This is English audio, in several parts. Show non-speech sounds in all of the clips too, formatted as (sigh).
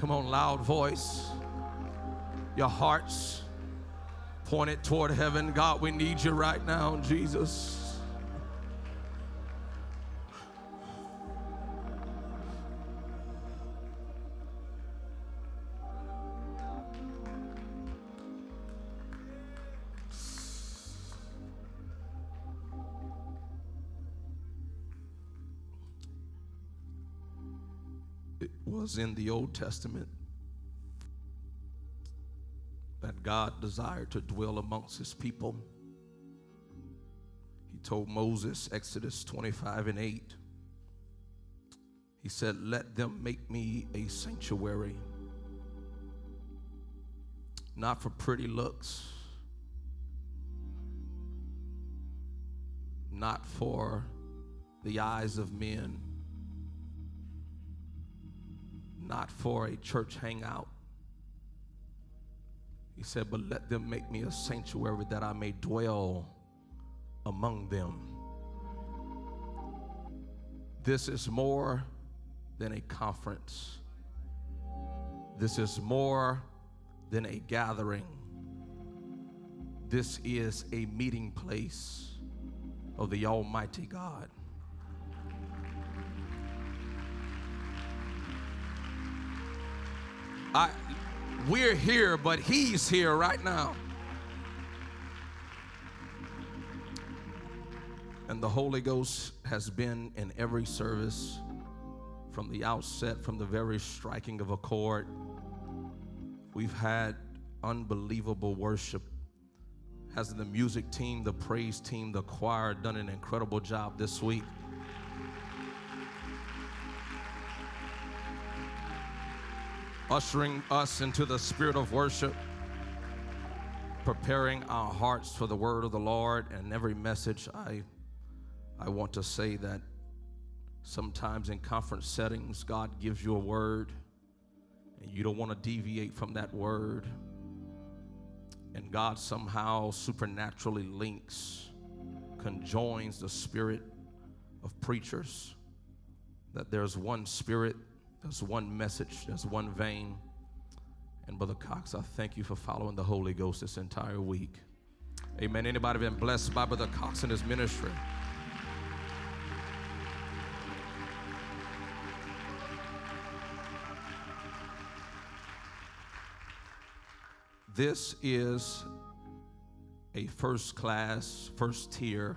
Come on, loud voice. Your hearts pointed toward heaven. God, we need you right now, Jesus. Was in the Old Testament that God desired to dwell amongst his people. He told Moses, Exodus 25 and 8, he said, Let them make me a sanctuary, not for pretty looks, not for the eyes of men, not for a church hangout he said, But let them make me a sanctuary that I may dwell among them. This is more than a conference, this is more than a gathering. This is a meeting place of the Almighty God. I we're here, but He's here right now. And the Holy Ghost has been in every service from the outset, from the very striking of a chord. We've had unbelievable worship. Has the music team, the praise team, the choir done an incredible job this week? Ushering us into the spirit of worship, preparing our hearts for the word of the Lord. And every message, I, I want to say that sometimes in conference settings, God gives you a word, and you don't want to deviate from that word. And God somehow supernaturally links, conjoins the spirit of preachers, that there's one spirit there's one message, there's one vein. And Brother Cox, I thank you for following the Holy Ghost this entire week. Amen. Anybody been blessed by Brother Cox and his ministry? This is a first class, first tier,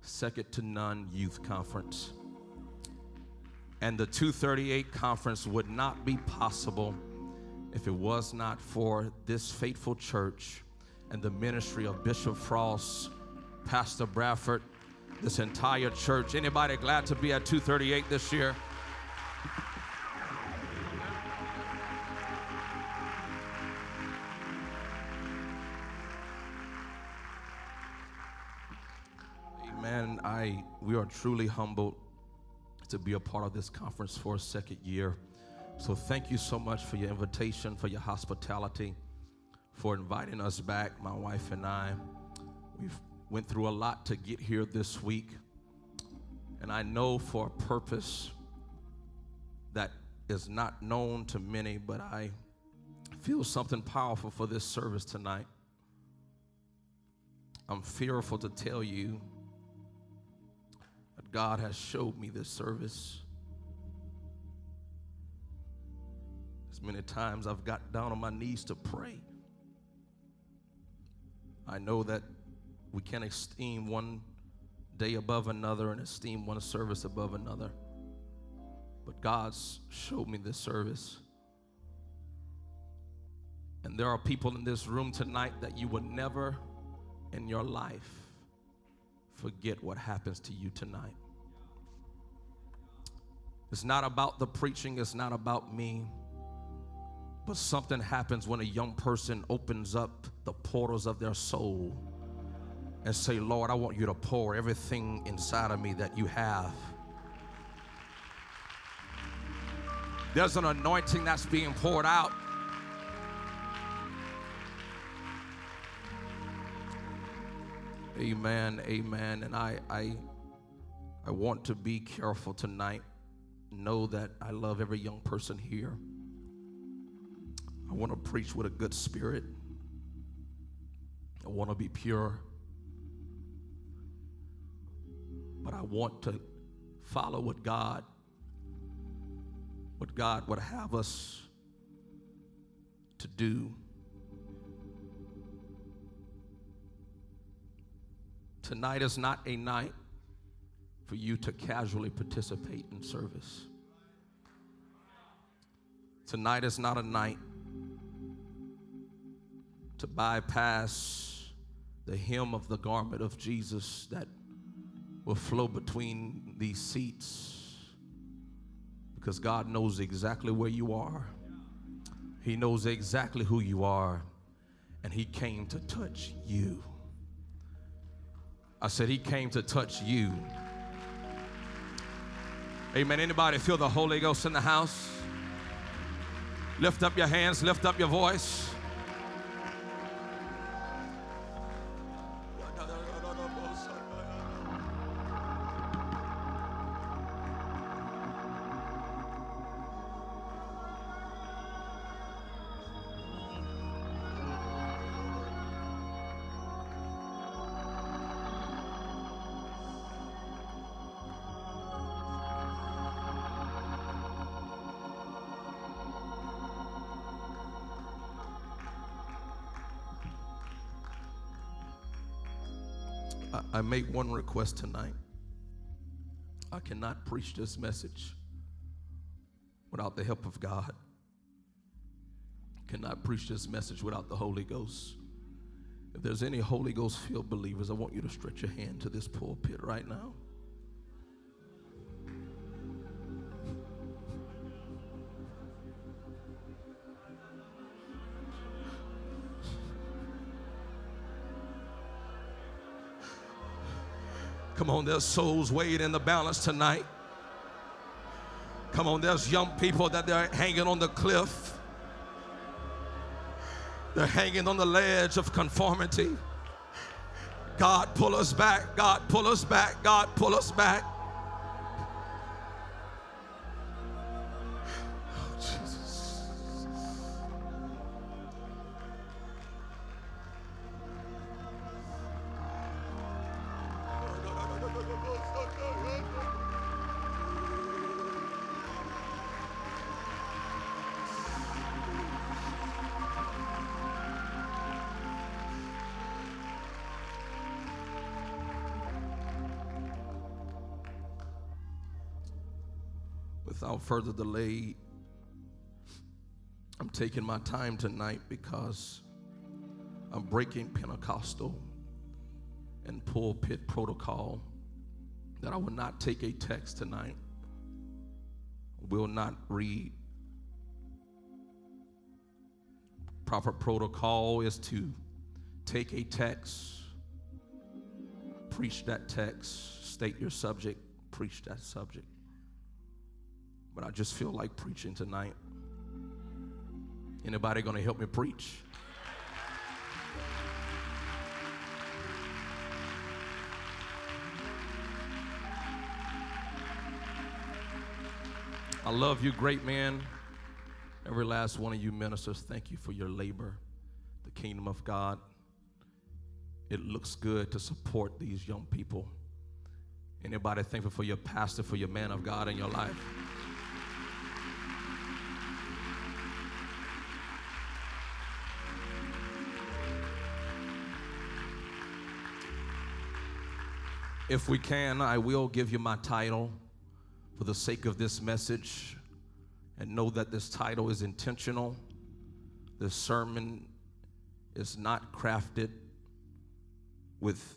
second to none youth conference and the 238 conference would not be possible if it was not for this faithful church and the ministry of Bishop Frost, Pastor Bradford, this entire church. Anybody glad to be at 238 this year? Amen. I we are truly humbled to be a part of this conference for a second year. So thank you so much for your invitation, for your hospitality, for inviting us back, my wife and I. We've went through a lot to get here this week. And I know for a purpose that is not known to many, but I feel something powerful for this service tonight. I'm fearful to tell you God has showed me this service. As many times I've got down on my knees to pray. I know that we can't esteem one day above another and esteem one service above another. But God's showed me this service. And there are people in this room tonight that you would never in your life forget what happens to you tonight. It's not about the preaching, it's not about me. But something happens when a young person opens up the portals of their soul and say, Lord, I want you to pour everything inside of me that you have. There's an anointing that's being poured out. Amen, amen. And I, I, I want to be careful tonight know that I love every young person here. I want to preach with a good spirit. I want to be pure. But I want to follow what God what God would have us to do. Tonight is not a night for you to casually participate in service. Tonight is not a night to bypass the hem of the garment of Jesus that will flow between these seats because God knows exactly where you are. He knows exactly who you are, and He came to touch you. I said, He came to touch you. Amen. Anybody feel the Holy Ghost in the house? Lift up your hands, lift up your voice. Make one request tonight. I cannot preach this message without the help of God. Cannot preach this message without the Holy Ghost. If there's any Holy Ghost filled believers, I want you to stretch your hand to this pulpit right now. Come on, there's souls weighed in the balance tonight. Come on, there's young people that they're hanging on the cliff. They're hanging on the ledge of conformity. God, pull us back. God, pull us back. God, pull us back. Without further delay, I'm taking my time tonight because I'm breaking Pentecostal and pulpit protocol that I will not take a text tonight, will not read. Proper protocol is to take a text, preach that text, state your subject, preach that subject but I just feel like preaching tonight. Anybody going to help me preach? I love you, great man. Every last one of you ministers, thank you for your labor. The kingdom of God. It looks good to support these young people. Anybody thankful for your pastor, for your man of God in your life? If we can, I will give you my title for the sake of this message and know that this title is intentional. This sermon is not crafted with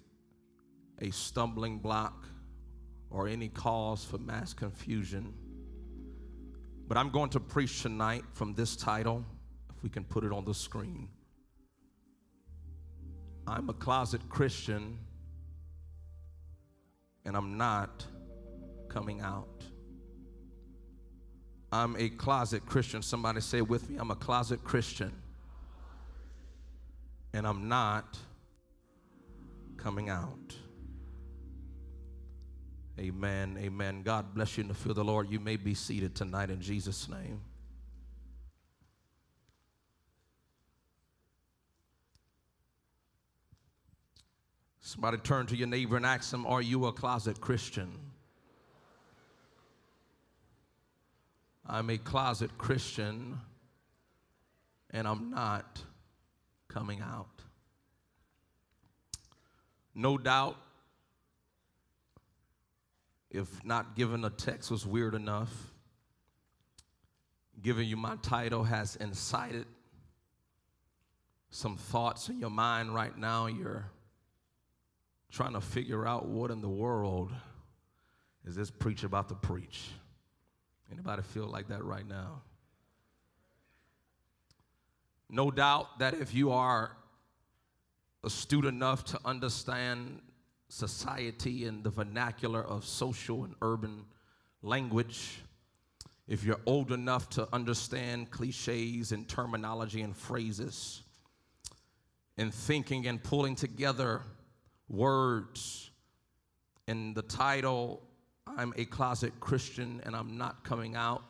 a stumbling block or any cause for mass confusion. But I'm going to preach tonight from this title, if we can put it on the screen. I'm a closet Christian and I'm not coming out. I'm a closet Christian. Somebody say with me, I'm a closet Christian. And I'm not coming out. Amen. Amen. God bless you in the fear of the Lord. You may be seated tonight in Jesus' name. Somebody turn to your neighbor and ask them, Are you a closet Christian? I'm a closet Christian and I'm not coming out. No doubt, if not given a text was weird enough, giving you my title has incited some thoughts in your mind right now. You're trying to figure out what in the world is this preacher about to preach. Anybody feel like that right now? No doubt that if you are astute enough to understand society and the vernacular of social and urban language, if you're old enough to understand cliches and terminology and phrases, and thinking and pulling together words in the title, I'm a closet Christian and I'm not coming out,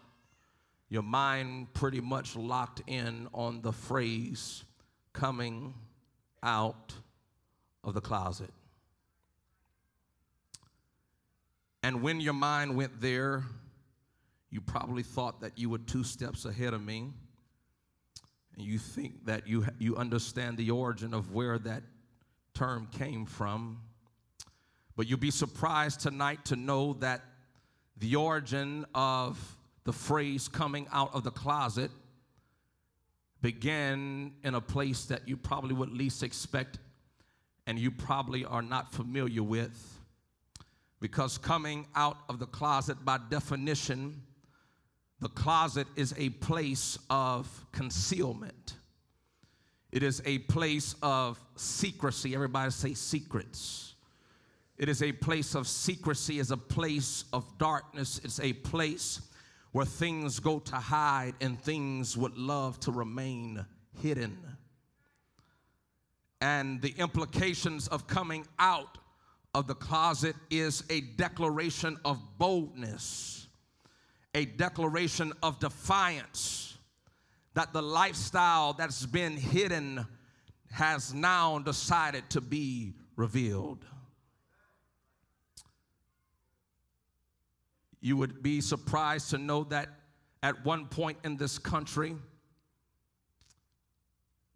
your mind pretty much locked in on the phrase coming out of the closet. And when your mind went there, you probably thought that you were two steps ahead of me. And you think that you, you understand the origin of where that term came from. But you'll be surprised tonight to know that the origin of the phrase coming out of the closet began in a place that you probably would least expect and you probably are not familiar with. Because coming out of the closet, by definition, the closet is a place of concealment. It is a place of secrecy. Everybody say secrets. It is a place of secrecy, it's a place of darkness, it's a place where things go to hide and things would love to remain hidden. And the implications of coming out of the closet is a declaration of boldness, a declaration of defiance that the lifestyle that's been hidden has now decided to be revealed. You would be surprised to know that at one point in this country,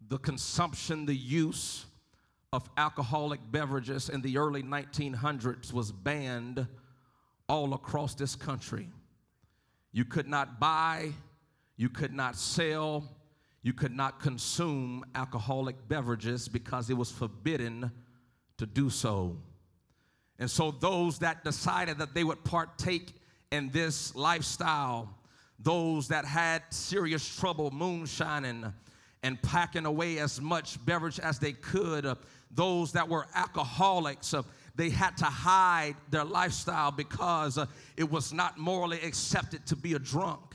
the consumption, the use of alcoholic beverages in the early 1900s was banned all across this country. You could not buy, you could not sell, you could not consume alcoholic beverages because it was forbidden to do so. And so, those that decided that they would partake in this lifestyle, those that had serious trouble moonshining and packing away as much beverage as they could, those that were alcoholics, they had to hide their lifestyle because it was not morally accepted to be a drunk.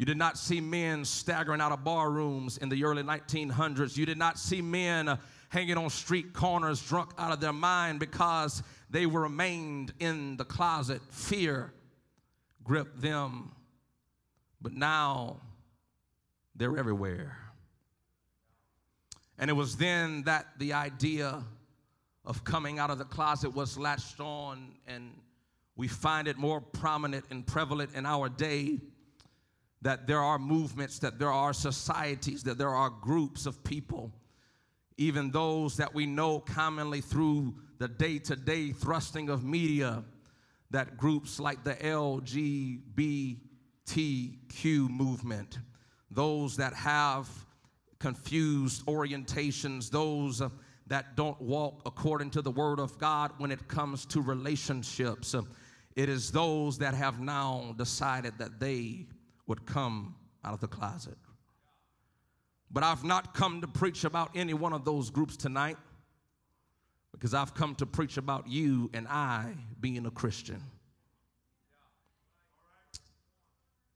You did not see men staggering out of bar rooms in the early 1900s. You did not see men hanging on street corners drunk out of their mind because they were remained in the closet. Fear gripped them, but now they're everywhere. And it was then that the idea of coming out of the closet was latched on, and we find it more prominent and prevalent in our day that there are movements, that there are societies, that there are groups of people, even those that we know commonly through the day to day thrusting of media that groups like the LGBTQ movement, those that have confused orientations, those uh, that don't walk according to the word of God when it comes to relationships, it is those that have now decided that they would come out of the closet. But I've not come to preach about any one of those groups tonight because I've come to preach about you and I being a Christian.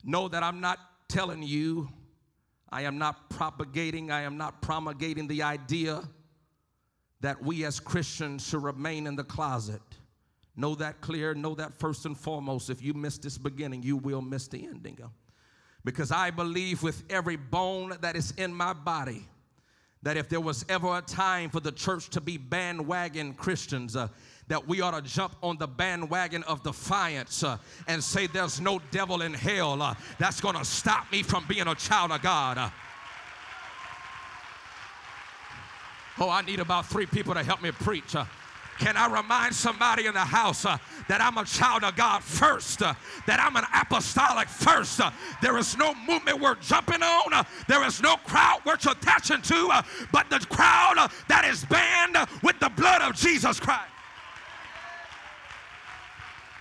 Know that I'm not telling you, I am not propagating, I am not promulgating the idea that we as Christians should remain in the closet. Know that clear, know that first and foremost. If you miss this beginning, you will miss the ending. Because I believe with every bone that is in my body that if there was ever a time for the church to be bandwagon Christians, uh, that we ought to jump on the bandwagon of defiance uh, and say, There's no devil in hell uh, that's going to stop me from being a child of God. Uh, oh, I need about three people to help me preach. Can I remind somebody in the house uh, that I'm a child of God first, uh, that I'm an apostolic first? Uh, there is no movement we're jumping on, uh, there is no crowd we're attaching to, uh, but the crowd uh, that is banned with the blood of Jesus Christ.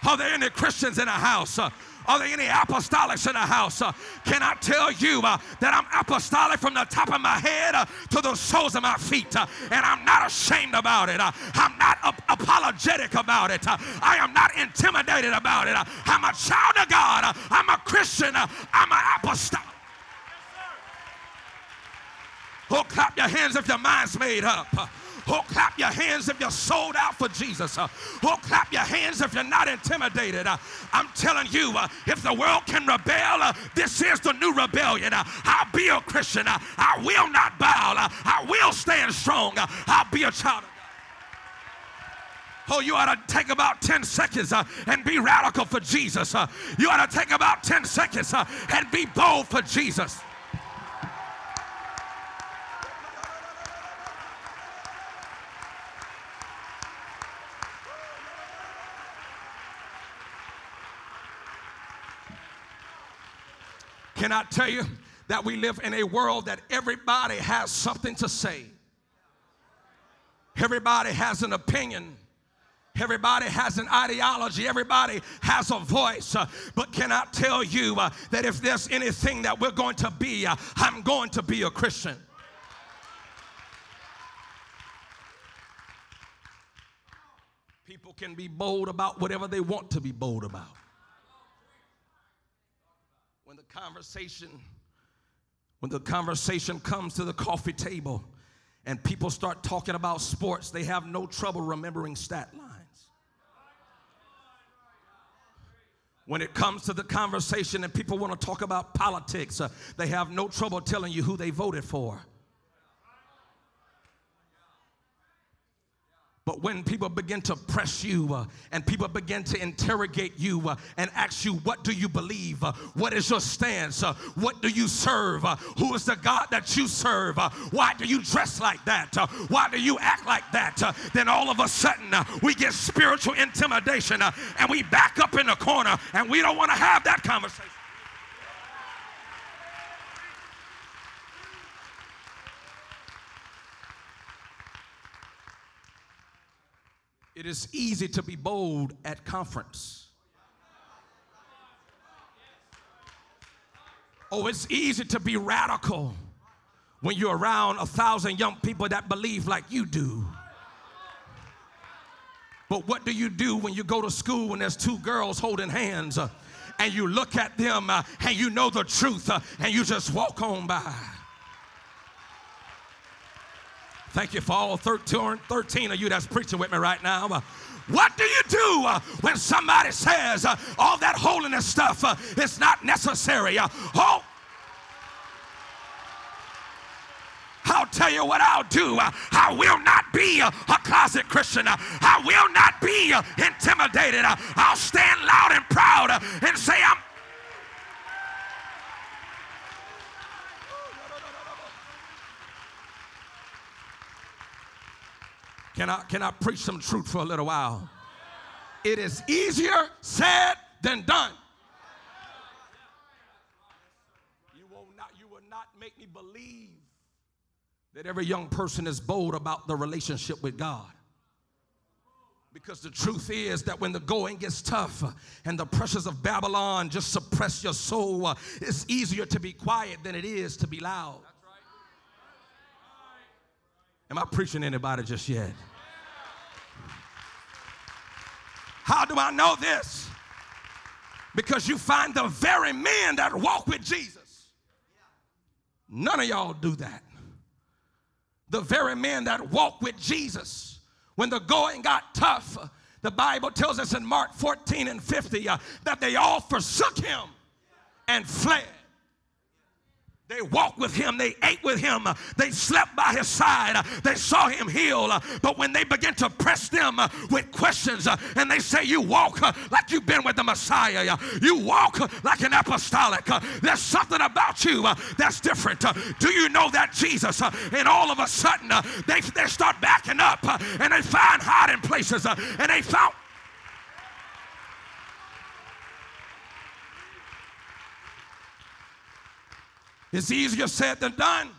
Are there any Christians in the house? Are there any apostolics in the house? Uh, can I tell you uh, that I'm apostolic from the top of my head uh, to the soles of my feet? And I'm not ashamed about it. I'm not ap- apologetic about it. I am not intimidated about it. I'm a child of God. I'm a Christian. I'm an apostolic. Oh, clap your hands if your mind's made up. Oh, clap your hands if you're sold out for Jesus. Uh, oh, clap your hands if you're not intimidated. Uh, I'm telling you, uh, if the world can rebel, uh, this is the new rebellion. Uh, I'll be a Christian. Uh, I will not bow. I will stand strong. I'll be a child. Oh, you ought to take about 10 seconds and be radical for Jesus. You ought to take about 10 seconds and be bold for Jesus. Can I tell you that we live in a world that everybody has something to say? Everybody has an opinion. Everybody has an ideology. Everybody has a voice. But can I tell you uh, that if there's anything that we're going to be, uh, I'm going to be a Christian. People can be bold about whatever they want to be bold about conversation, when the conversation comes to the coffee table and people start talking about sports, they have no trouble remembering stat lines. When it comes to the conversation and people want to talk about politics, uh, they have no trouble telling you who they voted for. But when people begin to press you uh, and people begin to interrogate you uh, and ask you, What do you believe? Uh, what is your stance? Uh, what do you serve? Uh, who is the God that you serve? Uh, why do you dress like that? why do you act like that? then all of a sudden, we get spiritual intimidation and we back up in the corner and we don't want to have that conversation. It is easy to be bold at conference. Oh, it's easy to be radical when you're around a thousand young people that believe like you do. But what do you do when you go to school and there's two girls holding hands uh, and you look at them uh, and you know the truth uh, and you just walk on by? Thank you for all 13, 13 of you that's preaching with me right now. Uh, what do you do uh, when somebody says uh, all that holiness stuff uh, is not necessary? Uh, oh, I'll tell you what I'll do. Uh, I will not be a, closet Christian. I will not be intimidated. I'll stand loud and proud and say, I'm Can I, can I preach some truth for a little while? It is easier said than done. You will not, you will not make me believe that every young person is bold about the relationship with God. Because the truth is that when the going gets tough and the pressures of Babylon just suppress your soul, it's easier to be quiet than it is to be loud. Am I preaching anybody just yet? How do I know this? Because you find the very men that walk with Jesus. None of y'all do that. The very men that walk with Jesus, when the going got tough, the Bible tells us in Mark 14 and 50 uh, that they all forsook him and fled. They walked with him, they ate with him, they slept by his side, they saw him heal. But when they begin to press them uh, with questions uh, and they say, You walk uh, like you've been with the Messiah, you walk like an apostolic, there's something about you that's different. Do you know that Jesus? And all of a sudden, they, they start backing up and they find hiding places and they found It's easier said than done.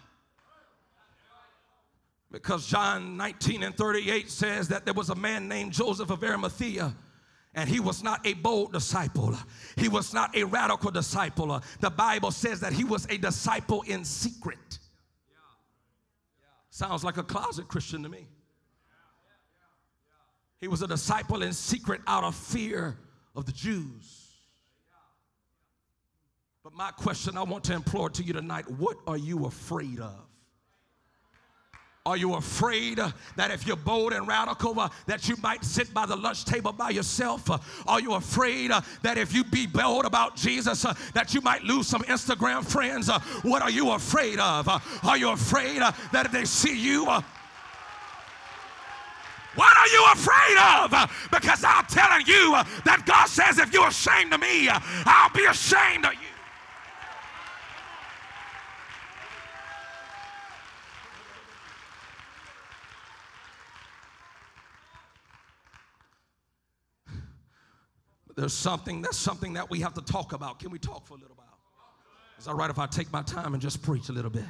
Because John 19 and 38 says that there was a man named Joseph of Arimathea, and he was not a bold disciple. He was not a radical disciple. The Bible says that he was a disciple in secret. Sounds like a closet Christian to me. He was a disciple in secret out of fear of the Jews. But my question I want to implore to you tonight what are you afraid of? Are you afraid that if you're bold and radical, uh, that you might sit by the lunch table by yourself? Uh, are you afraid uh, that if you be bold about Jesus, uh, that you might lose some Instagram friends? Uh, what are you afraid of? are you afraid that if they see you, what are you afraid of? Because I'm telling you that God says, if you're ashamed of me, I'll be ashamed of you. There's something, that's something that we have to talk about. Can we talk for a little while? Is that right if I take my time and just preach a little bit?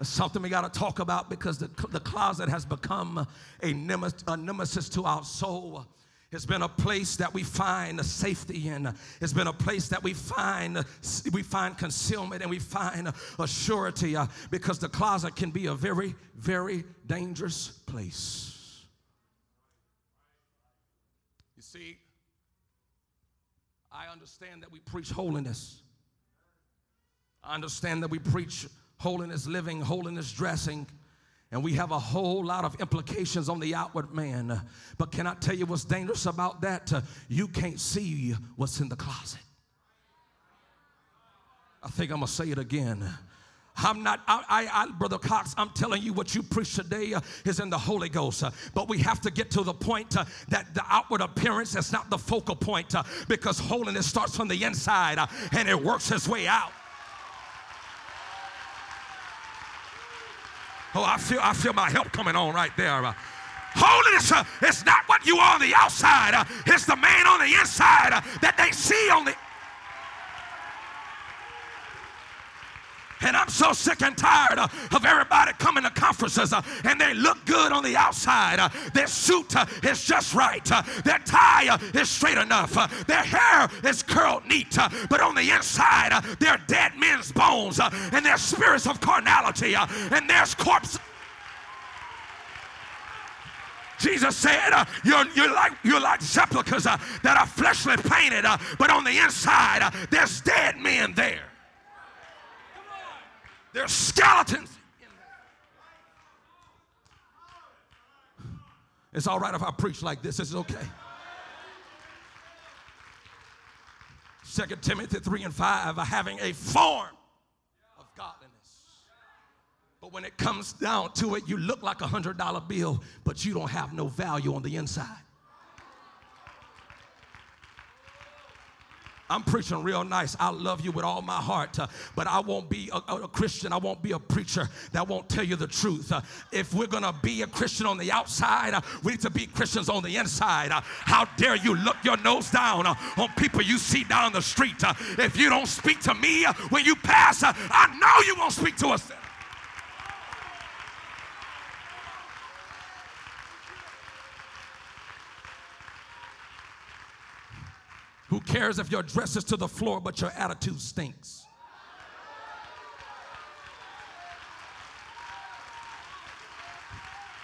It's something we got to talk about because the, the closet has become a nemesis, a nemesis to our soul. It's been a place that we find safety in. It's been a place that we find we find concealment and we find a surety uh, because the closet can be a very, very dangerous place. You see, I understand that we preach holiness. I understand that we preach holiness living, holiness dressing, and we have a whole lot of implications on the outward man. But can I tell you what's dangerous about that? you can't see what's in the closet. I think I'm gonna say it again. I'm not, I, I, I, Brother Cox, I'm telling you what you preach today uh, is in the Holy Ghost. Uh, but we have to get to the point uh, that the outward appearance is not the focal point because holiness starts from the inside and it works its way out. Oh, I feel, I feel my help coming on right there. Holiness is not what you are on the outside, it's the man on the inside that they see on the And I'm so sick and tired uh, of everybody coming to conferences uh, and they look good on the outside. Uh, their suit is just right. Their tie is straight enough. their hair is curled neat. but on the inside, they're dead men's bones and their spirits of carnality and there's corpse. Jesus said, uh, you're, you're, like, you're like sepulchres uh, that are fleshly painted, uh, but on the inside, there's dead men there. There's skeletons. It's all right if I preach like this. It's okay. Second Timothy 3 and 5 are having a form of godliness. But when it comes down to it, you look like a hundred dollar bill, but you don't have no value on the inside. I'm preaching real nice. I love you with all my heart, uh, but I won't be a, a, Christian. I won't be a preacher that won't tell you the truth. Uh, if we're going to be a Christian on the outside, uh, we need to be Christians on the inside. Uh, how dare you look your nose down uh, on people you see down the street? Uh, if you don't speak to me when you pass, I know you won't speak to us. Who cares if your dress is to the floor but your attitude stinks?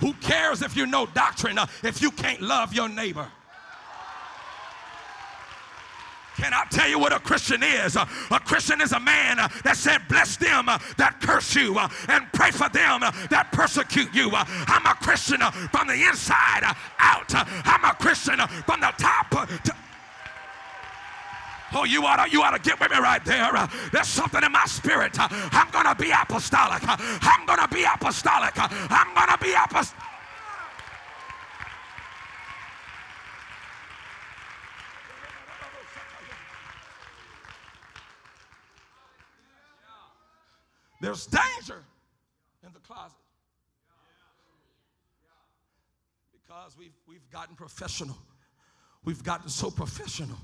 Who cares if you know doctrine uh, if you can't love your neighbor? Can I tell you what a Christian is? A Christian is a man uh, that said, Bless them uh, that curse you uh, and pray for them uh, that persecute you. Uh, I'm a Christian from the inside out. I'm a Christian from the top to Oh, you ought to, you ought to get with me right there. Uh, there's something in my spirit. Uh, I'm going to be apostolic. Uh, I'm going to be apostolic. I'm going to be apostolic. There's danger in the closet. Because we've, we've gotten professional. We've gotten so professional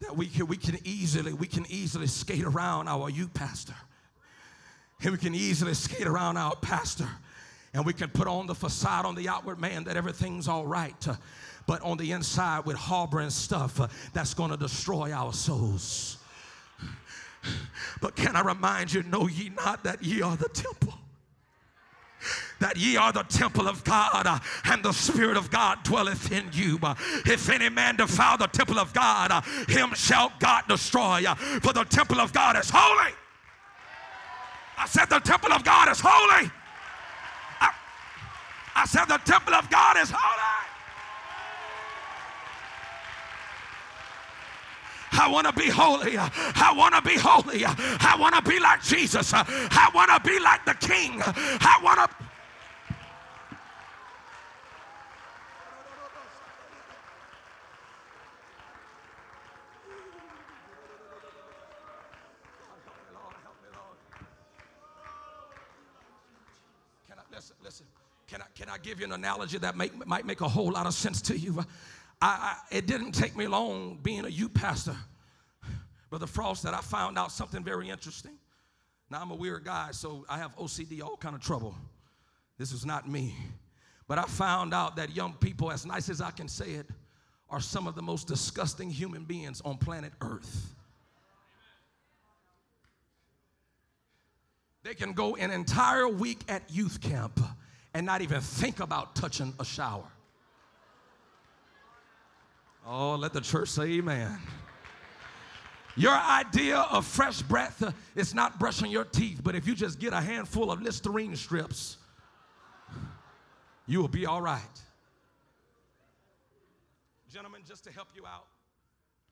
that we can, we can easily we can easily skate around our youth pastor. And we can easily skate around our pastor. And we can put on the facade on the outward man that everything's all right uh, but on the inside with harboring stuff uh, that's going to destroy our souls. But can i remind you know ye not that ye are the temple that ye are the temple of God uh, and the Spirit of God dwelleth in you. Uh, if any man defile the temple of God, uh, him shall God destroy. For the temple of God is holy. I said the temple of God is holy. I, I said the temple of God is holy. I want to be holy. I want to be holy. I want to be like Jesus. I want to be like the King. I want to. listen, listen. Can I, can I give you an analogy that make, might make a whole lot of sense to you? I, I, it didn't take me long being a youth pastor, Brother Frost, that I found out something very interesting. Now I'm a weird guy, so I have OCD, all kind of trouble. This is not me. But I found out that young people, as nice as I can say it, are some of the most disgusting human beings on planet Earth. They can go an entire week at youth camp and not even think about touching a shower. Oh, let the church say amen. Your idea of fresh breath is not brushing your teeth, but if you just get a handful of Listerine strips, you will be all right. Gentlemen, just to help you out,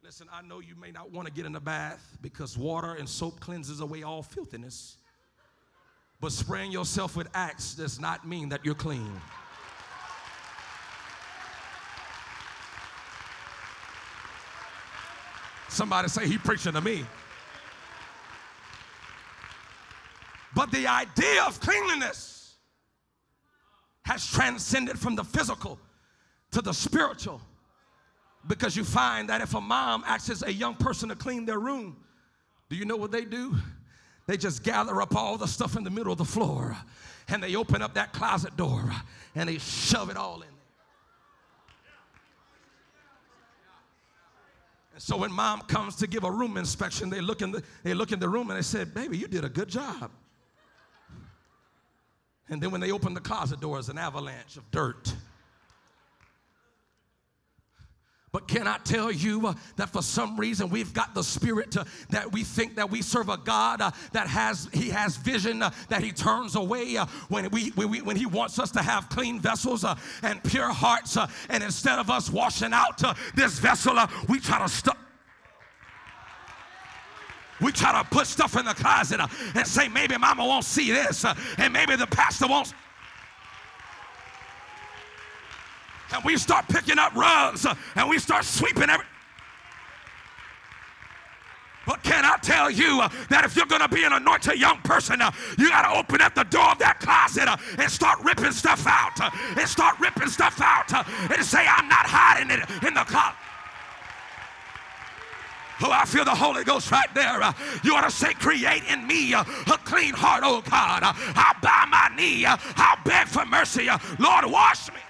listen, I know you may not want to get in the bath because water and soap cleanses away all filthiness. But spraying yourself with Axe does not mean that you're clean. Somebody say he preaching to me. But the idea of cleanliness has transcended from the physical to the spiritual. Because you find that if a mom asks a young person to clean their room, do you know what they do? They just gather up all the stuff in the middle of the floor and they open up that closet door and they shove it all in there. And so when mom comes to give a room inspection, they look in the, they look in the room and they said, Baby, you did a good job. And then when they open the closet doors, an avalanche of dirt But can I tell you uh, that for some reason we've got the spirit that we think that we serve a God uh, that has He has vision uh, that He turns away uh, when we, we when He wants us to have clean vessels uh, and pure hearts, and instead of us washing out this vessel, we try to stuff. We try to put stuff in the closet and say maybe Mama won't see this, and maybe the pastor won't. And we start picking up rugs and we start sweeping every. But can I tell you that if you're going to be an anointed young person, you got to open up the door of that closet and start ripping stuff out. And start ripping stuff out. And say, I'm not hiding it in the closet. Oh, I feel the Holy Ghost right there. You ought to say, Create in me a clean heart, oh God. I'll bow my knee. I'll beg for mercy. Lord, wash me.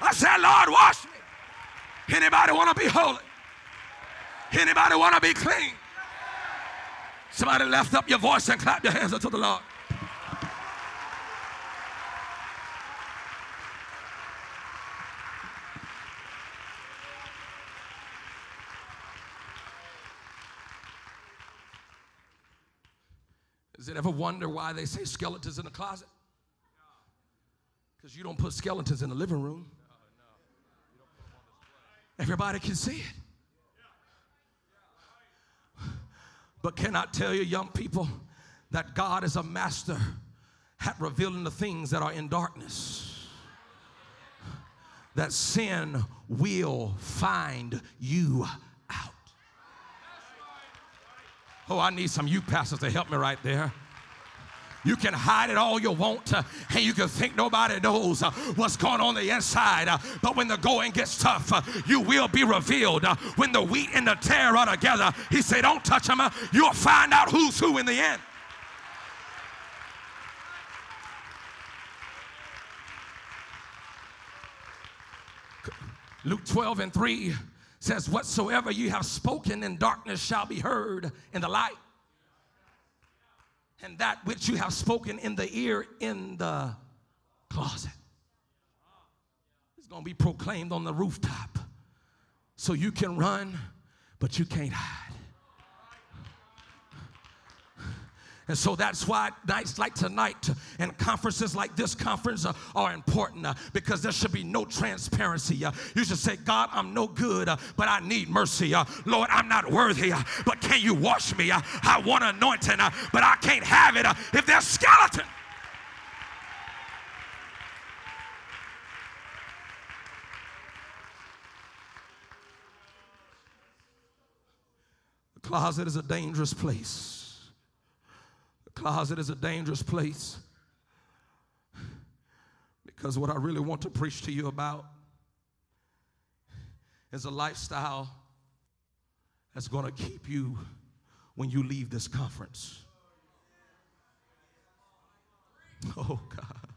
I said, Lord, wash me. Anybody want to be holy? Anybody want to be clean? Somebody lift up your voice and clap your hands unto the Lord. Does it ever wonder why they say skeletons in the closet? Because you don't put skeletons in the living room. Everybody can see it. But can I tell you, young people, that God is a master at revealing the things that are in darkness? That sin will find you out. Oh, I need some you pastors to help me right there. You can hide it all you want, uh, and you can think nobody knows uh, what's going on the inside. Uh, but when the going gets tough, you will be revealed. When the wheat and the tare are together, he said, Don't touch them. You'll find out who's who in the end. Luke 12 and 3 says, Whatsoever you have spoken in darkness shall be heard in the light and that which you have spoken in the ear in the closet is going to be proclaimed on the rooftop. So you can run, but you can't hide. And so that's why nights like tonight and conferences like this conference are important uh, because there should be no transparency. Uh, you should say, God, I'm no good, uh, but I need mercy. Lord, I'm not worthy, but can you wash me? I want anointing, but I can't have it if there's skeleton. The closet is a dangerous place closet is a dangerous place. Because what I really want to preach to you about is a lifestyle that's going to keep you when you leave this conference. Oh, God.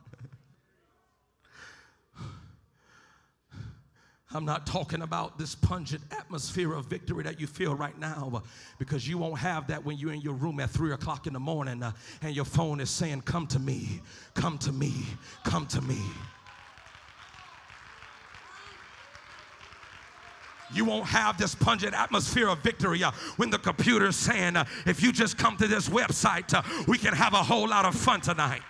I'm not talking about this pungent atmosphere of victory that you feel right now uh, because you won't have that when you're in your room at three o'clock in the morning uh, and your phone is saying, Come to me, come to me, come to me. You won't have this pungent atmosphere of victory uh, when the computer's saying, uh, If you just come to this website, uh, we can have a whole lot of fun tonight.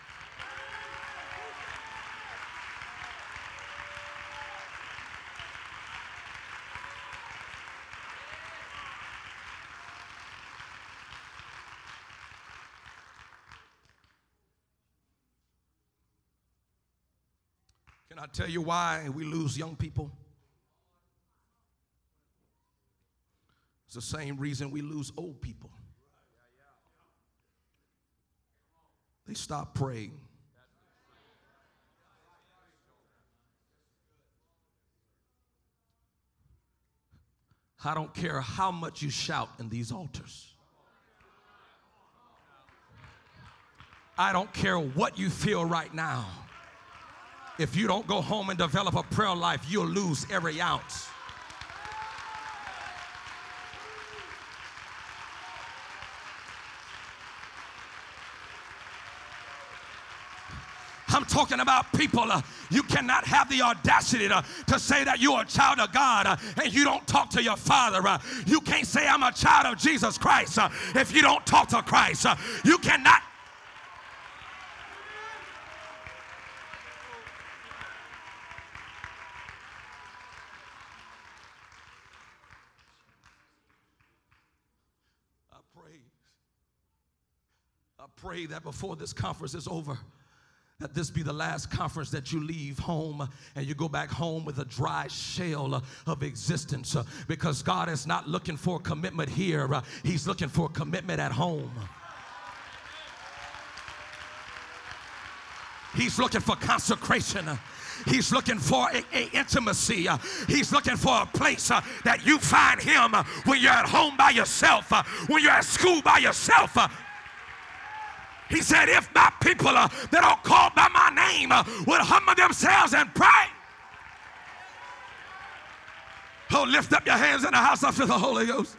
Can I tell you why we lose young people? It's the same reason we lose old people. They stop praying. I don't care how much you shout in these altars. I don't care what you feel right now if you don't go home and develop a prayer life, you'll lose every ounce. I'm talking about people. Uh, you cannot have the audacity to, to say that you're a child of God uh, and you don't talk to your father. Uh, you can't say, I'm a child of Jesus Christ uh, if you don't talk to Christ. Uh, you cannot pray that before this conference is over, that this be the last conference that you leave home and you go back home with a dry shell of existence because God is not looking for commitment here, He's looking for commitment at home. He's looking for consecration. He's looking for a, a intimacy. He's looking for a place that you find him when you're at home by yourself, when you're at school by yourself, he said, If my people uh, that are called by my name uh, would humble themselves and pray. Oh, lift up your hands in the house after the Holy Ghost.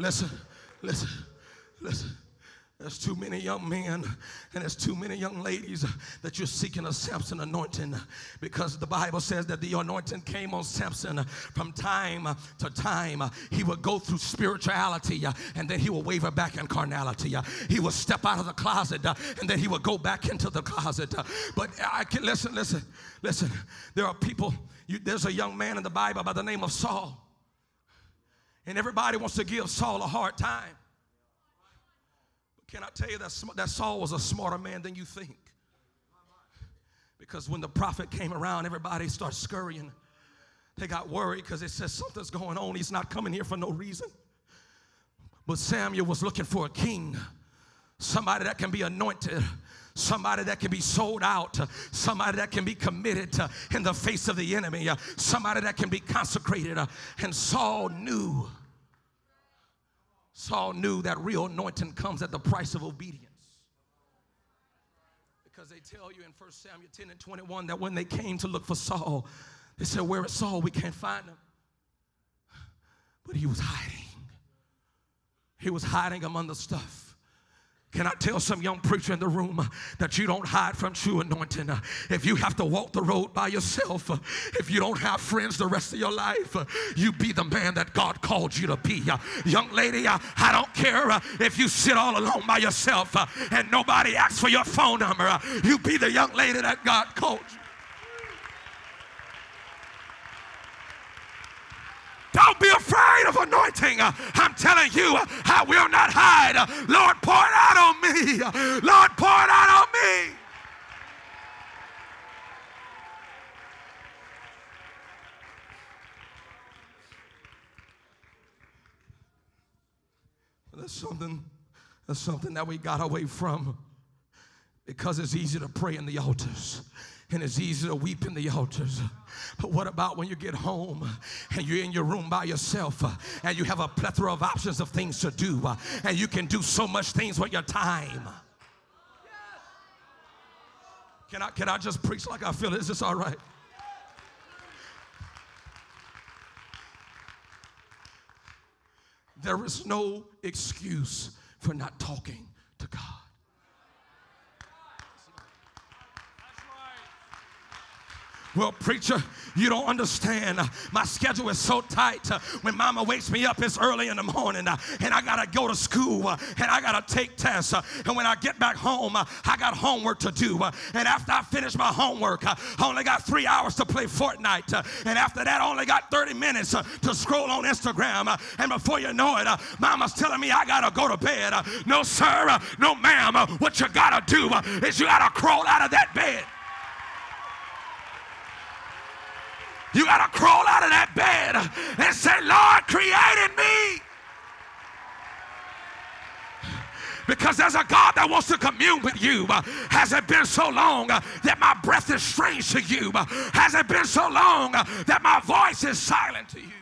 Listen, listen, listen. there's too many young men and there's too many young ladies that you're seeking a Samson anointing because the Bible says that the anointing came on Samson from time to time. He would go through spirituality and then he would waver back in carnality. He would step out of the closet and then he would go back into the closet. But I can listen, listen, listen. There are people, you, there's a young man in the Bible by the name of Saul. And everybody wants to give Saul a hard time. But Can I tell you that, that Saul was a smarter man than you think? Because when the prophet came around, everybody started scurrying. They got worried because it says something's going on. He's not coming here for no reason. But Samuel was looking for a king, somebody that can be anointed, somebody that can be sold out, somebody that can be committed in the face of the enemy, somebody that can be consecrated. And Saul knew Saul knew that real anointing comes at the price of obedience. Because they tell you in 1 Samuel 10 and 21 that when they came to look for Saul, they said, Where is Saul? We can't find him. But he was hiding. He was hiding among the stuff. Can I tell some young preacher in the room that you don't hide from true anointing? If you have to walk the road by yourself, if you don't have friends the rest of your life, you be the man that God called you to be. Young lady, I don't care if you sit all alone by yourself and nobody asks for your phone number. You be the young lady that God called you. Don't be afraid of anointing. I'm telling you, I will not hide. Lord, pour it out on me. Lord, pour it out on me. That's something, that's something that we got away from because it's easy to pray in the altars and it's easy to weep in the altars. But what about when you get home and you're in your room by yourself uh, and you have a plethora of options of things to do uh, and you can do so much things with your time? Can I, can I just preach like I feel? Is this all right? There is no excuse for not talking to God. Well, preacher, you don't understand. My schedule is so tight. When mama wakes me up, it's early in the morning, uh, and I gotta go to school, uh, and I gotta take tests. Uh, and when I get back home, I got homework to do. And after I finish my homework, I only got three hours to play Fortnite. And after that, I only got 30 minutes to scroll on Instagram. And before you know it, mama's telling me I gotta go to bed. No, sir, no, ma'am. What you gotta do is you gotta crawl out of that bed. You got to crawl out of that bed and say, Lord, created me. Because there's a God that wants to commune with you. Has it been so long that my breath is strange to you? Has it been so long that my voice is silent to you?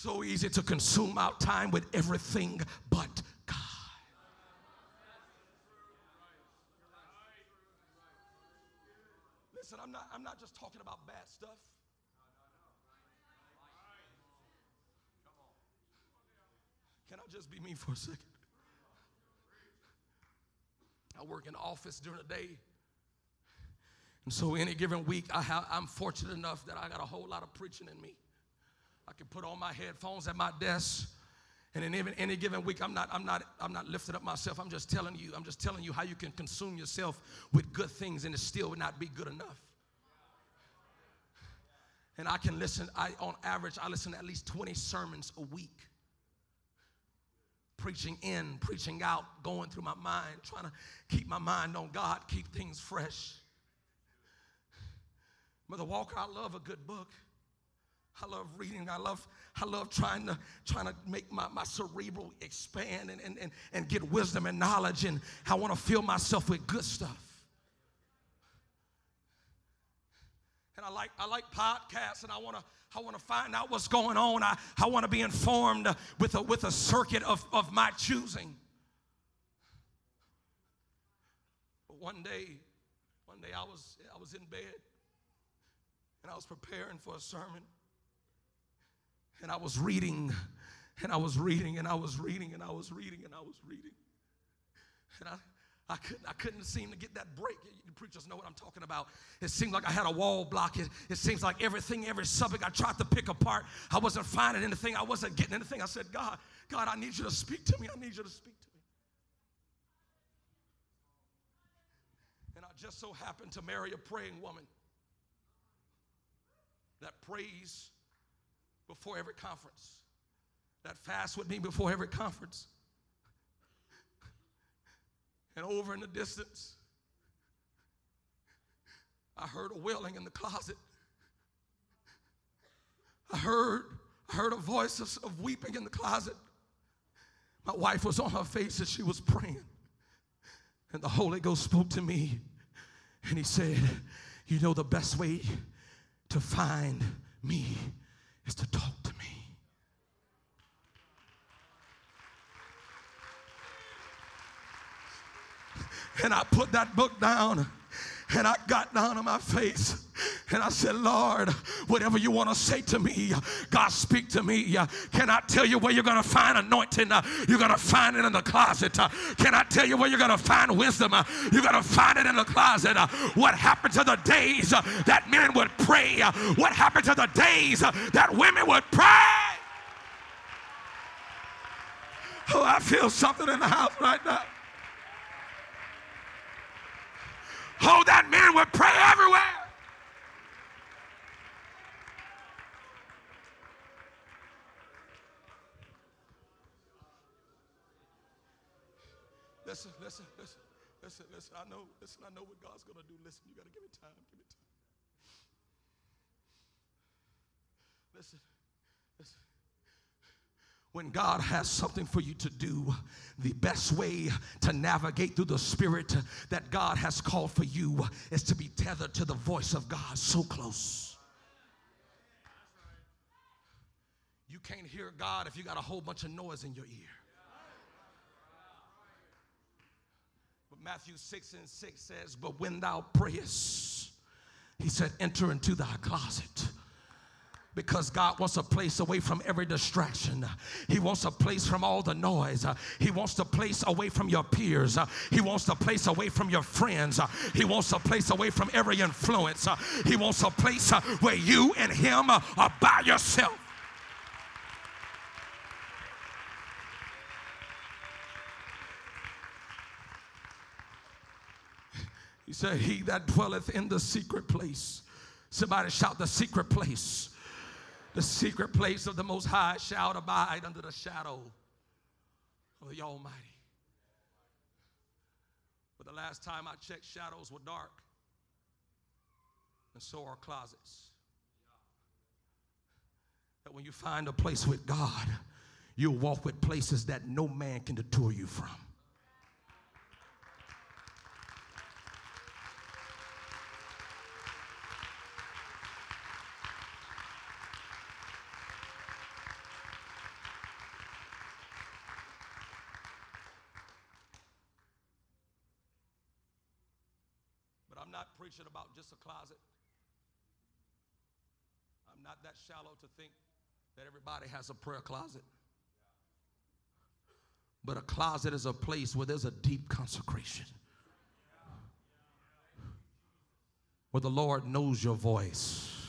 So easy to consume our time with everything but God. Listen, I'm not, I'm not just talking about bad stuff. Can I just be me for a second? I work in office during the day. And so any given week, I have, I'm fortunate enough that I got a whole lot of preaching in me. I can put on my headphones at my desk. And in any, any given week, I'm not, I'm, not, I'm not lifting up myself. I'm just telling you, I'm just telling you how you can consume yourself with good things and it still would not be good enough. And I can listen, I on average, I listen to at least 20 sermons a week. Preaching in, preaching out, going through my mind, trying to keep my mind on God, keep things fresh. Mother Walker, I love a good book. I love reading. I love, I love trying to trying to make my, my cerebral expand and, and, and, and get wisdom and knowledge. And I want to fill myself with good stuff. And I like I like podcasts and I want to I want to find out what's going on. I, I want to be informed with a with a circuit of, of my choosing. But one day, one day I was, I was in bed and I was preparing for a sermon and I was reading and I was reading and I was reading and I was reading and I was reading. And I, I couldn't, I couldn't seem to get that break. You preachers know what I'm talking about. It seemed like I had a wall block. It, it seems like everything, every subject I tried to pick apart, I wasn't finding anything. I wasn't getting anything. I said, God, God, I need you to speak to me. I need you to speak to me. And I just so happened to marry a praying woman that prays before every conference, that fast with me before every conference. And over in the distance, I heard a wailing in the closet. I heard, I heard a voice of, of weeping in the closet. My wife was on her face as she was praying. And the Holy Ghost spoke to me and he said, You know, the best way to find me is to talk to me. And I put that book down and I got down on my face and I said, Lord, whatever you want to say to me, God, speak to me. Can I tell you where you're going to find anointing? You're going to find it in the closet. Can I tell you where you're going to find wisdom? You're going to find it in the closet. What happened to the days that men would pray? What happened to the days that women would pray? Oh, I feel something in the house right now. Oh, that man would pray everywhere. Listen, listen, listen, listen, listen. I know, listen, I know what God's gonna do. Listen, you gotta give it time. Give it time. Listen, listen. When God has something for you to do, the best way to navigate through the spirit that God has called for you is to be tethered to the voice of God so close. You can't hear God if you got a whole bunch of noise in your ear. But Matthew 6 and 6 says, But when thou prayest, he said, enter into thy closet because God wants a place away from every distraction. He wants a place from all the noise. He wants a place away from your peers. He wants a place away from your friends. He wants a place away from every influence. He wants a place where you and Him are by yourself. He said, He that dwelleth in the secret place. Somebody shout the secret place the secret place of the Most High shall abide under the shadow of the Almighty. But the last time I checked, shadows were dark, and so are closets. That when you find a place with God, you'll walk with places that no man can detour you from. Preaching about just a closet. I'm not that shallow to think that everybody has a prayer closet. But a closet is a place where there's a deep consecration. Where the Lord knows your voice.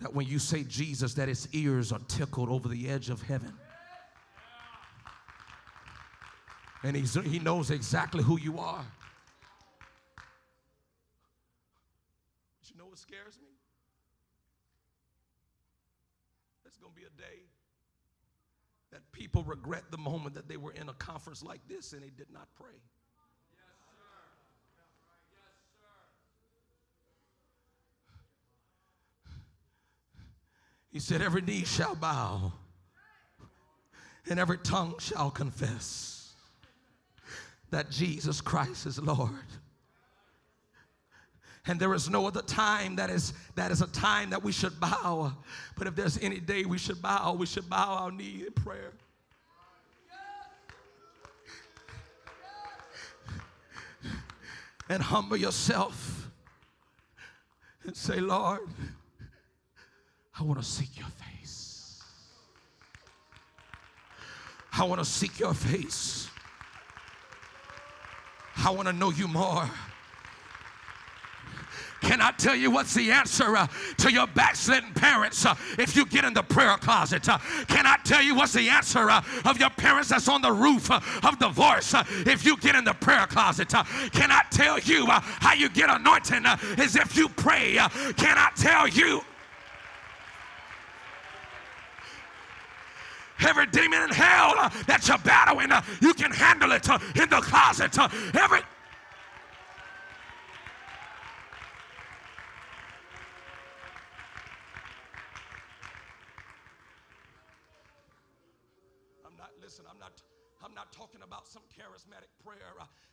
That when you say Jesus, that his ears are tickled over the edge of heaven. And he's, he knows exactly who you are. what scares me? It's going to be a day that people regret the moment that they were in a conference like this and they did not pray. He said, Every knee shall bow, and every tongue shall confess that Jesus Christ is Lord and there is no other time that is that is a time that we should bow but if there's any day we should bow we should bow our knee in prayer and humble yourself and say, Lord, I want to seek your face. I want to seek your face. I want to know you more. Can I tell you what's the answer uh, to your backslidden parents uh, if you get in the prayer closet? Uh, can I tell you what's the answer uh, of your parents that's on the roof uh, of divorce uh, if you get in the prayer closet? can I tell you how you get anointing is if you pray? can I tell you? Every demon in hell that you're battling, you can handle it in the closet. every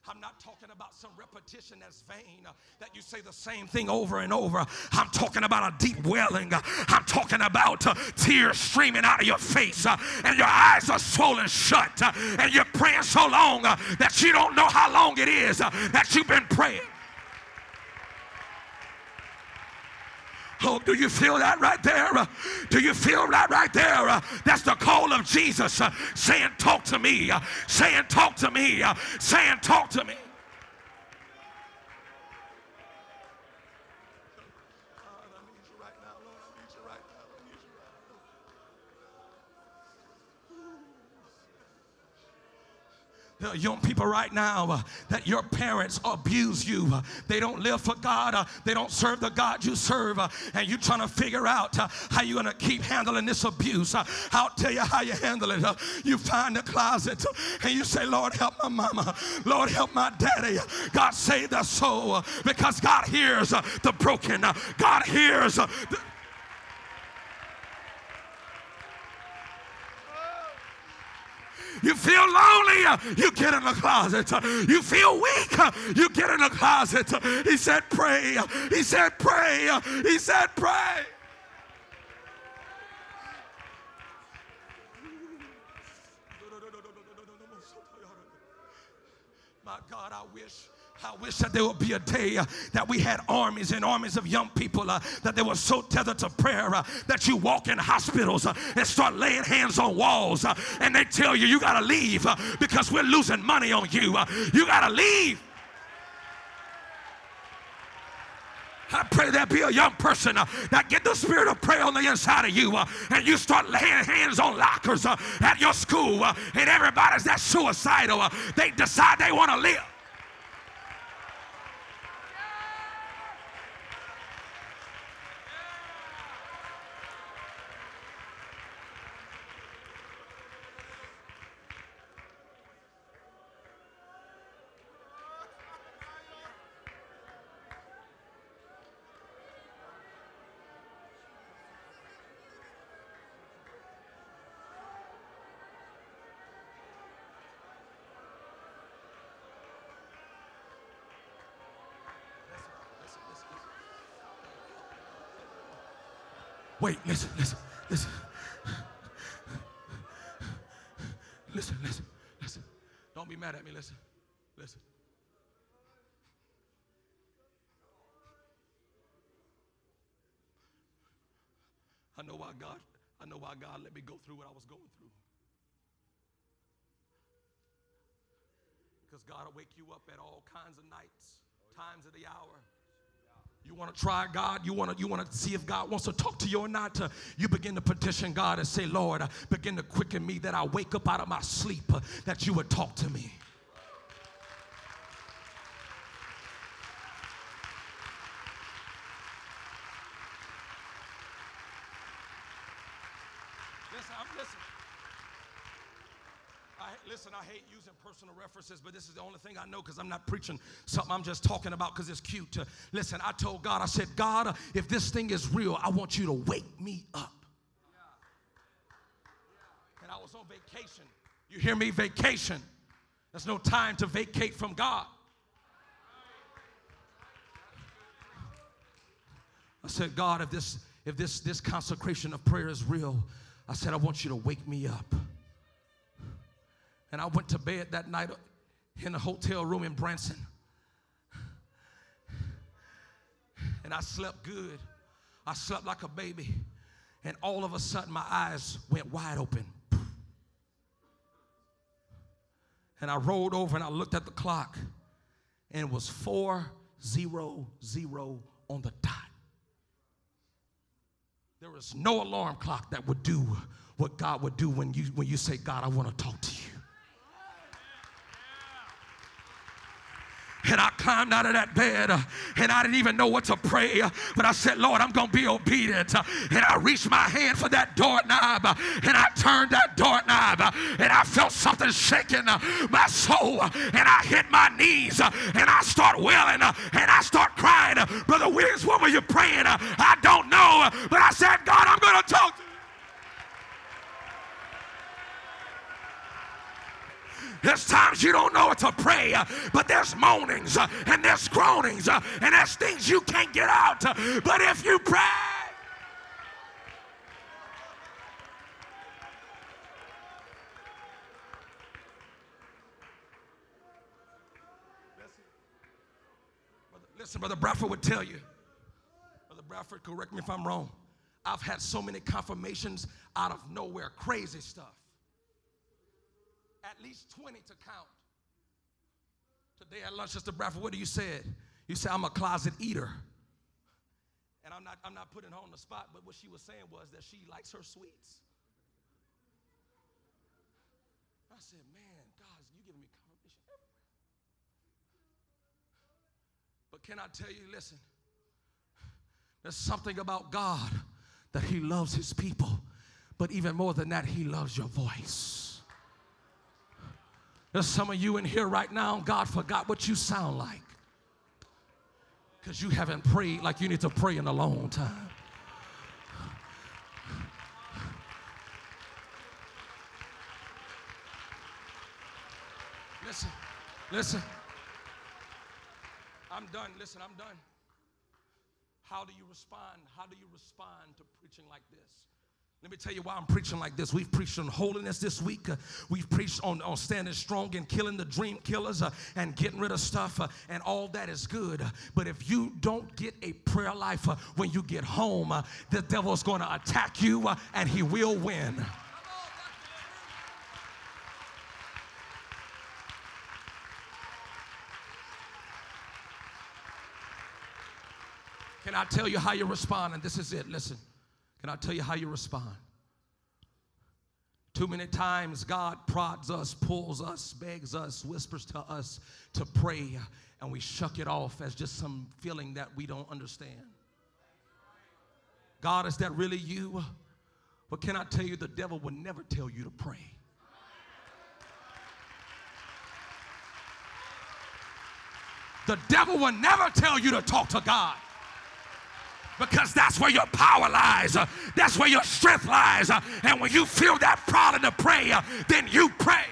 I'm not talking about some repetition that's vain, uh, that you say the same thing over and over. I'm talking about a deep welling. I'm talking about uh, tears streaming out of your face, uh, and your eyes are swollen shut, and you're praying so long that you don't know how long it is that you've been praying. Oh, do you feel that right there? Do you feel that right there? That's the call of Jesus saying, Talk to me, saying, Talk to me, saying, Talk to me. Young people right now uh, that your parents abuse you. Uh, they don't live for God. Uh, they don't serve the God you serve. Uh, and you're trying to figure out uh, how you're going to keep handling this abuse. Uh, I'll tell you how you handle it. you find the closet and you say, Lord, help my mama. Lord, help my daddy. God, save their soul because God hears the broken. God hears the You feel lonely, you get in the closet. You feel weak, you get in the closet. He said, Pray. He said, Pray. He said, Pray. My God, I wish I wish that there would be a day uh, that we had armies and armies of young people uh, that they were so tethered to prayer uh, that you walk in hospitals uh, and start laying hands on walls uh, and they tell you you got to leave uh, because we're losing money on you. you got to leave. I pray there be a young person uh, that get the spirit of prayer on the inside of you uh, and you start laying hands on lockers uh, at your school and everybody's that suicidal. they decide they want to live. Wait, listen, listen, listen. Listen, listen, listen. Don't be mad at me. Listen, listen. I know why God, I know why God let me go through what I was going through. Because God will wake you up at all kinds of nights, times of the hour. You want to try God, you want to you want to see if God wants to talk to you or not. You begin to petition God and say, Lord, begin to quicken me that I wake up out of my sleep, that you would talk to me. Listen, I'm listening. I, listen, I hate using personal references, but this is the only thing I know because I'm not preaching something I'm just talking about because it's cute. Uh, listen, I told God, I said, God, uh, if this thing is real, I want you to wake me up. And I was on vacation. You hear me? Vacation. There's no time to vacate from God. I said, God, if this if this this consecration of prayer is real, I said, I want you to wake me up. And I went to bed that night in a hotel room in Branson. and I slept good. I slept like a baby. And all of a sudden, my eyes went wide open. And I rolled over and I looked at the clock, and it was 400 on the dot. There is no alarm clock that would do what God would do when you, when you say, God, I want to talk to you. And I climbed out of that bed uh, and I didn't even know what to pray. Uh, but I said, Lord, I'm going to be obedient. Uh, and I reached my hand for that doorknob uh, and I turned that doorknob uh, and I felt something shaking uh, my soul. And I hit my knees and I start wailing and I start crying. Brother Williams, what were you praying? I don't know. But I said, God, I'm going to talk to you. There's times you don't know what to pray, uh, but there's moanings uh, and there's groanings uh, and there's things you can't get out. But if you pray, Listen, Brother Bradford would tell you. Brother Bradford, correct me if I'm wrong. I've had so many confirmations out of nowhere, crazy stuff at least 20 to count. Today at lunch, Sister Bradford, what do you said? You said, I'm a closet eater. And I'm not, I'm not putting her on the spot, but what she was saying was that she likes her sweets. I said, man, God, you're giving me confirmation everywhere. But can I tell you, listen, there's something about God that He loves His people, but even more than that, He loves your voice. There's some of you in here right now, God forgot what you sound like because you haven't prayed like you need to pray in a long time. Listen, listen. I'm done. Listen, I'm done. How do you respond? How do you respond to preaching like this? Let me tell you why I'm preaching like this. We've preached on holiness this week. Uh, we've preached on, on standing strong and killing the dream killers uh, and getting rid of stuff, uh, and all that is good. But if you don't get a prayer life uh, when you get home, uh, the devil is going to attack you uh, and he will win. Can I tell you how you respond? And this is it. Listen. Can I tell you how you respond? Too many times God prods us, pulls us, begs us, whispers to us to pray, and we shuck it off as just some feeling that we don't understand. God, is that really you? But can I tell you, the devil will never tell you to pray. The devil will never tell you to talk to God because that's where your power lies. That's where your strength lies. And when you feel that prodding to pray, then you pray.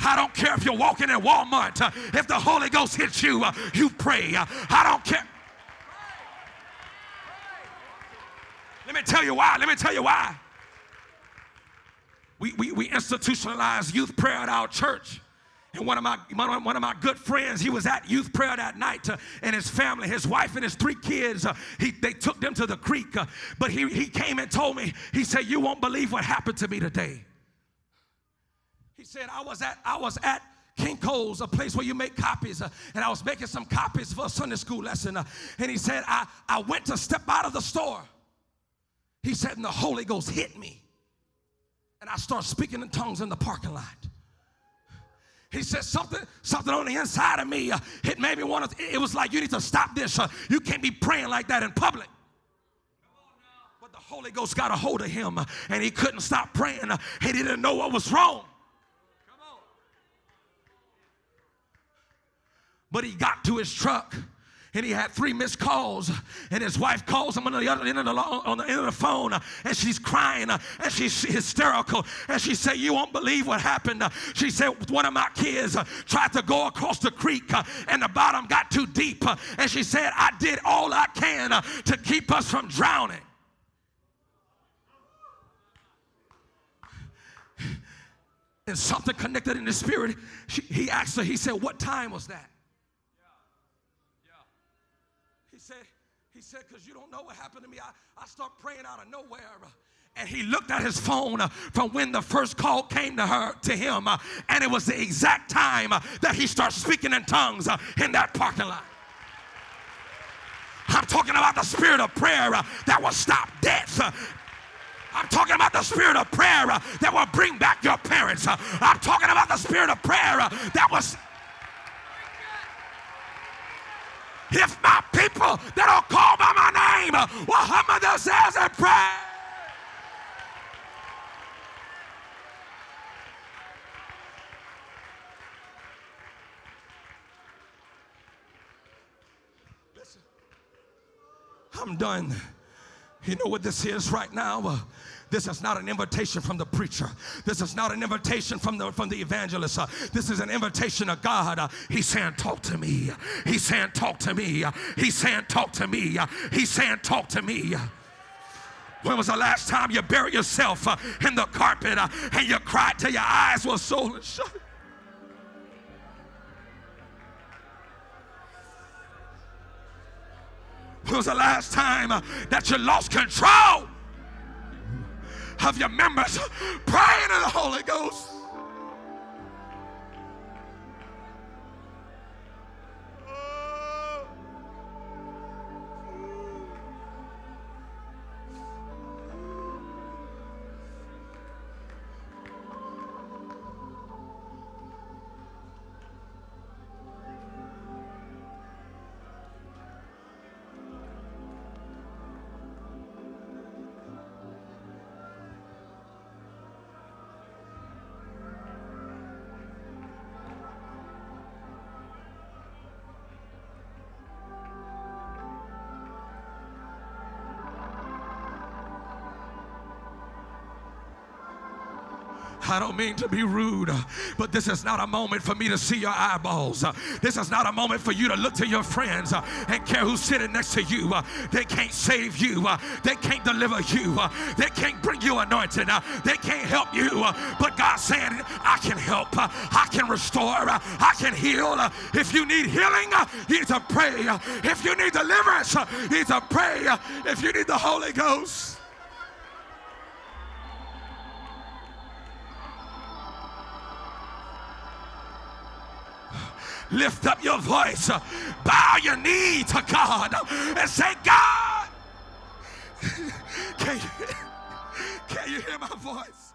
I don't care if you're walking in Walmart. If the Holy Ghost hits you, you pray. I don't care. Let me tell you why. Let me tell you why. We, we, we institutionalized youth prayer at our church. And one of my one of my good friends, he was at youth prayer that night, uh, and his family, his wife and his three kids, uh, he, they took them to the creek. Uh, but he, he came and told me, he said, "You won't believe what happened to me today." He said, "I was at I was at Kinko's, a place where you make copies, uh, and I was making some copies for a Sunday school lesson. Uh, and he said, I I went to step out of the store. He said, and the Holy Ghost hit me, and I started speaking in tongues in the parking lot." He said something, something on the inside of me. Uh, it made me want to. It was like you need to stop this. Uh, you can't be praying like that in public. But the Holy Ghost got a hold of him, uh, and he couldn't stop praying. He didn't know what was wrong. But he got to his truck and he had three missed calls. And his wife calls him on the other end of the, on the, end of the phone. And she's crying. And she's hysterical. And she said you won't believe what happened. She said one of my kids tried to go across the creek and the bottom got too deep. And she said i did all i can to keep us from drowning. And something connected in the spirit. She, he asked her he said what time was that He said, he said, because you don't know what happened to me. I, I start praying out of nowhere. And he looked at his phone uh, from when the first call came to her to him, uh, and it was the exact time uh, that he starts speaking in tongues in that parking lot. I'm talking about the spirit of prayer that will stop death. I'm talking about the spirit of prayer that will bring back your parents. I'm talking about the spirit of prayer that was. If my people that are called by my name will humble themselves and pray. I'm done. You know what this is right now? This is not an invitation from the preacher. This is not an invitation from the from the evangelist. Uh, this is an invitation of God. Uh, he's saying, "Talk to me." He's saying, "Talk to me." He's saying, "Talk to me." He's saying, "Talk to me." When was the last time you buried yourself uh, in the carpet and you cried till your eyes were swollen shut? When was the last time that you lost control of your members praying in the Holy Ghost? I don't mean to be rude, but this is not a moment for me to see your eyeballs. This is not a moment for you to look to your friends and care who's sitting next to you. They can't save you, they can't deliver you, they can't bring you anointing, they can't help you. But God's saying, I can help, I can restore, I can heal. If you need healing, you need to pray. If you need deliverance, you need to pray. If you need the Holy Ghost, lift up your voice, bow your knee to God, and say, God, (laughs) can you, can you hear my voice?